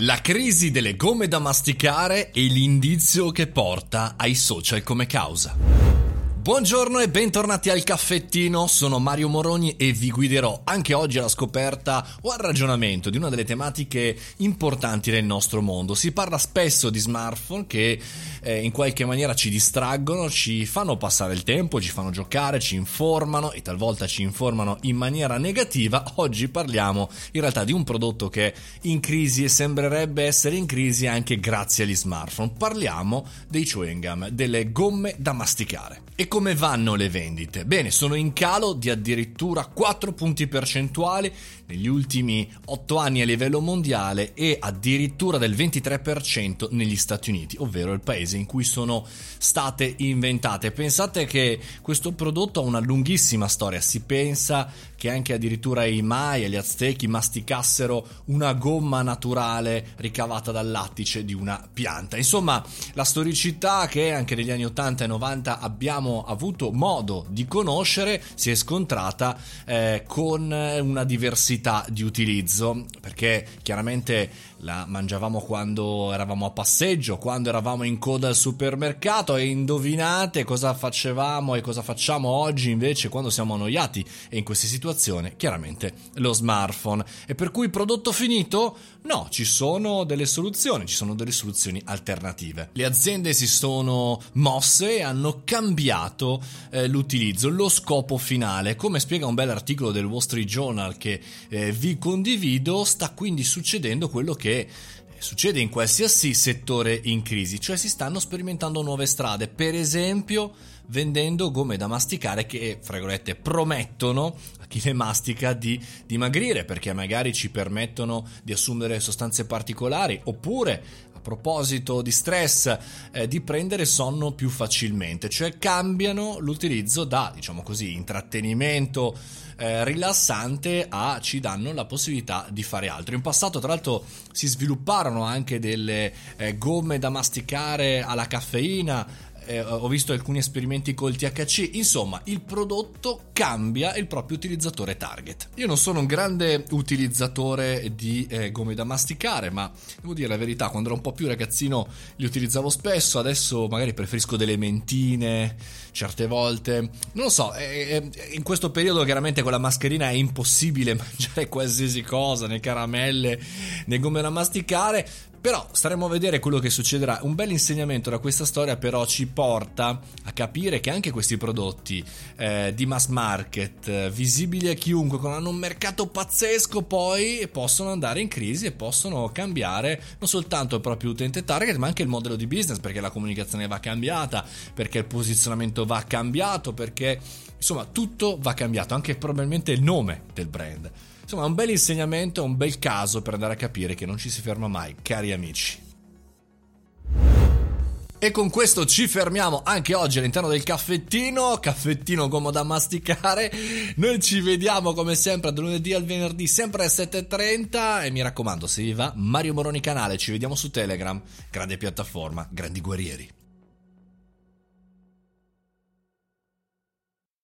La crisi delle gomme da masticare e l'indizio che porta ai social come causa. Buongiorno e bentornati al caffettino, sono Mario Moroni e vi guiderò anche oggi alla scoperta o al ragionamento di una delle tematiche importanti del nostro mondo. Si parla spesso di smartphone che eh, in qualche maniera ci distraggono, ci fanno passare il tempo, ci fanno giocare, ci informano e talvolta ci informano in maniera negativa. Oggi parliamo in realtà di un prodotto che è in crisi e sembrerebbe essere in crisi anche grazie agli smartphone. Parliamo dei chewing gum, delle gomme da masticare. E come vanno le vendite? Bene, sono in calo di addirittura 4 punti percentuali negli ultimi 8 anni a livello mondiale e addirittura del 23% negli Stati Uniti, ovvero il paese in cui sono state inventate. Pensate che questo prodotto ha una lunghissima storia, si pensa che anche addirittura i Maya e gli Aztechi masticassero una gomma naturale ricavata dal lattice di una pianta. Insomma, la storicità che anche negli anni 80 e 90 abbiamo avuto modo di conoscere si è scontrata eh, con una diversità di utilizzo, perché chiaramente la mangiavamo quando eravamo a passeggio, quando eravamo in coda al supermercato e indovinate cosa facevamo e cosa facciamo oggi invece quando siamo annoiati e in queste situazioni, chiaramente lo smartphone. E per cui prodotto finito? No, ci sono delle soluzioni, ci sono delle soluzioni alternative. Le aziende si sono mosse e hanno cambiato eh, l'utilizzo, lo scopo finale. Come spiega un bel articolo del Wall Street Journal che eh, vi condivido, sta quindi succedendo quello che che succede in qualsiasi settore in crisi, cioè si stanno sperimentando nuove strade, per esempio vendendo gomme da masticare che, fra virgolette, promettono a chi le mastica di dimagrire perché magari ci permettono di assumere sostanze particolari oppure proposito di stress eh, di prendere sonno più facilmente, cioè cambiano l'utilizzo da, diciamo così, intrattenimento eh, rilassante a ci danno la possibilità di fare altro. In passato, tra l'altro, si svilupparono anche delle eh, gomme da masticare alla caffeina eh, ho visto alcuni esperimenti col THC, insomma il prodotto cambia il proprio utilizzatore target. Io non sono un grande utilizzatore di eh, gomme da masticare, ma devo dire la verità, quando ero un po' più ragazzino li utilizzavo spesso, adesso magari preferisco delle mentine certe volte. Non lo so, eh, in questo periodo chiaramente con la mascherina è impossibile mangiare qualsiasi cosa, né caramelle né gomme da masticare, però staremo a vedere quello che succederà. Un bel insegnamento da questa storia però ci porta a capire che anche questi prodotti eh, di mass market, visibili a chiunque, con hanno un mercato pazzesco, poi possono andare in crisi e possono cambiare non soltanto il proprio utente target, ma anche il modello di business, perché la comunicazione va cambiata, perché il posizionamento va cambiato, perché insomma tutto va cambiato, anche probabilmente il nome del brand. Insomma, un bel insegnamento, un bel caso per andare a capire che non ci si ferma mai, cari amici. E con questo ci fermiamo anche oggi all'interno del caffettino, caffettino come da masticare. Noi ci vediamo come sempre da lunedì al venerdì, sempre alle 7.30 e mi raccomando, se vi va, Mario Moroni canale, ci vediamo su Telegram, grande piattaforma, grandi guerrieri.